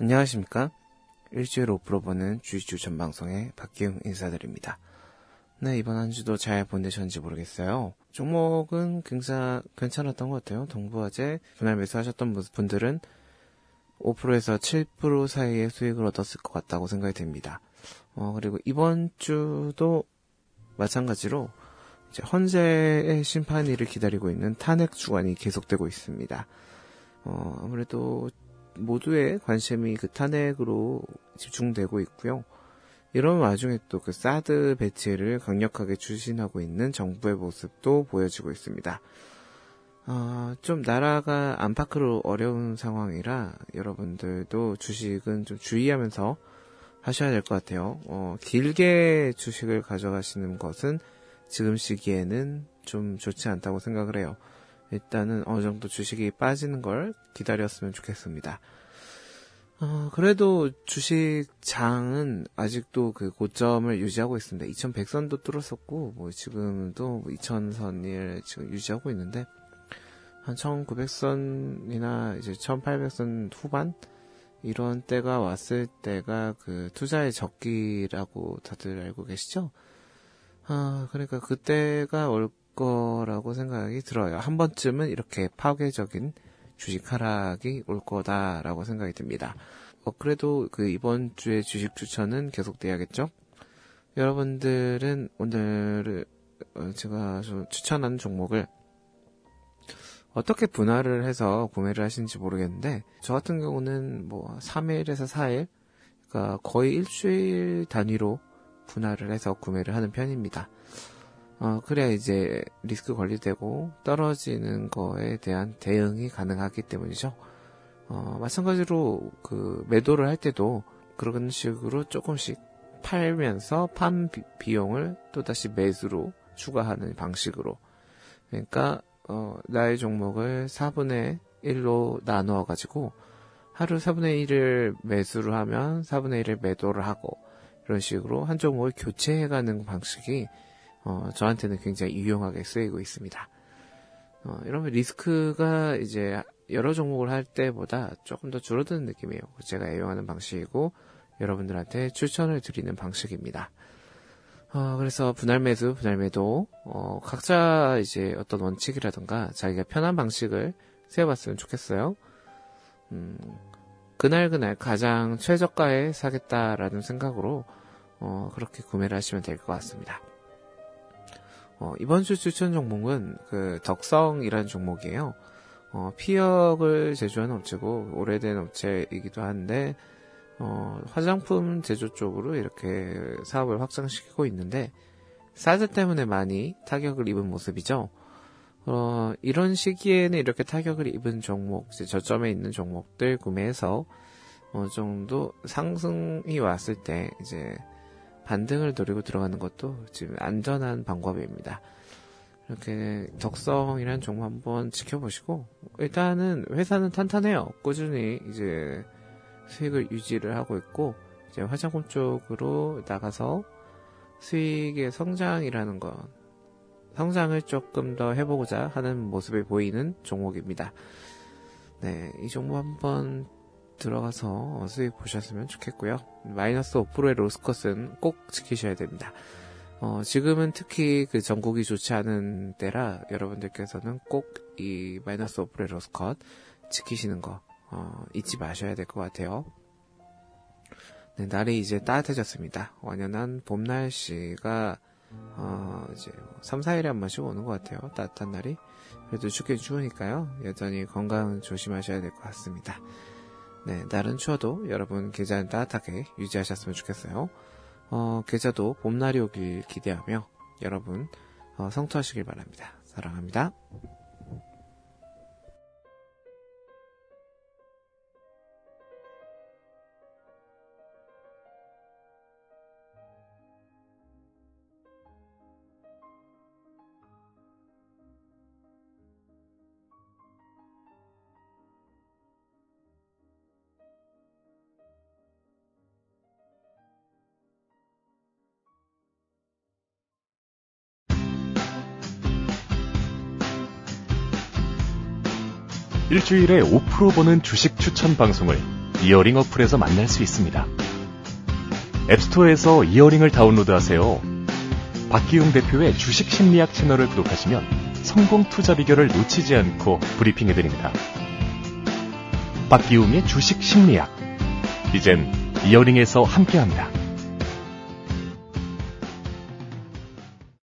안녕하십니까? 일주일 5% 보는 주식주 전방송의 박기웅 인사드립니다. 네, 이번 한 주도 잘 보내셨는지 모르겠어요. 종목은 굉장히 괜찮았던 것 같아요. 동부화재 분할 매수하셨던 분들은 5%에서 7% 사이의 수익을 얻었을 것 같다고 생각이 됩니다. 어, 그리고 이번 주도 마찬가지로 이제 헌재의 심판일을 기다리고 있는 탄핵 주관이 계속되고 있습니다. 어, 아무래도 모두의 관심이 그 탄핵으로 집중되고 있고요. 이런 와중에 또 그 사드 배치를 강력하게 추진하고 있는 정부의 모습도 보여지고 있습니다. 어, 좀 나라가 안팎으로 어려운 상황이라 여러분들도 주식은 좀 주의하면서 하셔야 될 것 같아요. 어, 길게 주식을 가져가시는 것은 지금 시기에는 좀 좋지 않다고 생각을 해요. 일단은 어느 정도 주식이 빠지는 걸 기다렸으면 좋겠습니다. 어, 그래도 주식장은 아직도 그 고점을 유지하고 있습니다. 2100선도 뚫었었고, 뭐 지금도 2000선을 지금 유지하고 있는데, 한 1900선이나 이제 1800선 후반? 이런 때가 왔을 때가 그 투자의 적기라고 다들 알고 계시죠? 아, 그러니까 그때가 올 거라고 생각이 들어요. 한 번쯤은 이렇게 파괴적인 주식 하락이 올 거다라고 생각이 듭니다. 어, 그래도 그 이번 주에 주식 추천은 계속돼야겠죠? 여러분들은 오늘 어, 제가 추천하는 종목을 어떻게 분할을 해서 구매를 하시는지 모르겠는데 저 같은 경우는 뭐 3일에서 4일 그러니까 거의 일주일 단위로 분할을 해서 구매를 하는 편입니다. 어, 그래야 이제 리스크 관리되고 떨어지는 거에 대한 대응이 가능하기 때문이죠. 어, 마찬가지로 그 매도를 할 때도 그런 식으로 조금씩 팔면서 판 비 용을 또다시 매수로 추가하는 방식으로. 그러니까, 어, 나의 종목을 4분의 1로 나누어 가지고 하루 4분의 1을 매수를 하면 4분의 1을 매도를 하고 이런 식으로 한 종목을 교체해가는 방식이 어, 저한테는 굉장히 유용하게 쓰이고 있습니다. 어, 이러면 리스크가 이제 여러 종목을 할 때보다 조금 더 줄어드는 느낌이에요. 제가 애용하는 방식이고 여러분들한테 추천을 드리는 방식입니다. 어, 그래서 분할 매수, 분할 매도, 어, 각자 이제 어떤 원칙이라든가 자기가 편한 방식을 세워봤으면 좋겠어요. 음, 그날 그날 가장 최저가에 사겠다라는 생각으로 어, 그렇게 구매를 하시면 될 것 같습니다. 어, 이번 주 추천 종목은 그 덕성이라는 종목이에요. 어, 피혁을 제조하는 업체고 오래된 업체이기도 한데 어, 화장품 제조 쪽으로 이렇게 사업을 확장시키고 있는데 사드 때문에 많이 타격을 입은 모습이죠. 어, 이런 시기에는 이렇게 타격을 입은 종목, 저점에 있는 종목들 구매해서 어느 정도 상승이 왔을 때 이제 반등을 노리고 들어가는 것도 지금 안전한 방법입니다. 이렇게 적성이라는 종목 한번 지켜보시고 일단은 회사는 탄탄해요. 꾸준히 이제 수익을 유지를 하고 있고 이제 화장품 쪽으로 나가서 수익의 성장이라는 건 성장을 조금 더 해보고자 하는 모습이 보이는 종목입니다. 네, 이 종목 한번 들어가서 수익 보셨으면 좋겠고요. 마이너스 5%의 로스컷은 꼭 지키셔야 됩니다. 어, 지금은 특히 그 전국이 좋지 않은 때라 여러분들께서는 꼭 이 마이너스 5%의 로스컷 지키시는 거 어, 잊지 마셔야 될 것 같아요. 네, 날이 이제 따뜻해졌습니다. 완연한 봄 날씨가 어, 이제 3, 4일에 한 번씩 오는 것 같아요. 따뜻한 날이. 그래도 춥긴 추우니까요. 여전히 건강 조심하셔야 될 것 같습니다. 네, 날은 추워도 여러분 계좌는 따뜻하게 유지하셨으면 좋겠어요. 어, 계좌도 봄날이 오길 기대하며 여러분 어, 성투하시길 바랍니다. 사랑합니다. 일주일에 5% 보는 주식 추천 방송을 이어링 어플에서 만날 수 있습니다. 앱스토어에서 이어링을 다운로드하세요. 박기웅 대표의 주식 심리학 채널을 구독하시면 성공 투자 비결을 놓치지 않고 브리핑해드립니다. 박기웅의 주식 심리학. 이젠 이어링에서 함께합니다.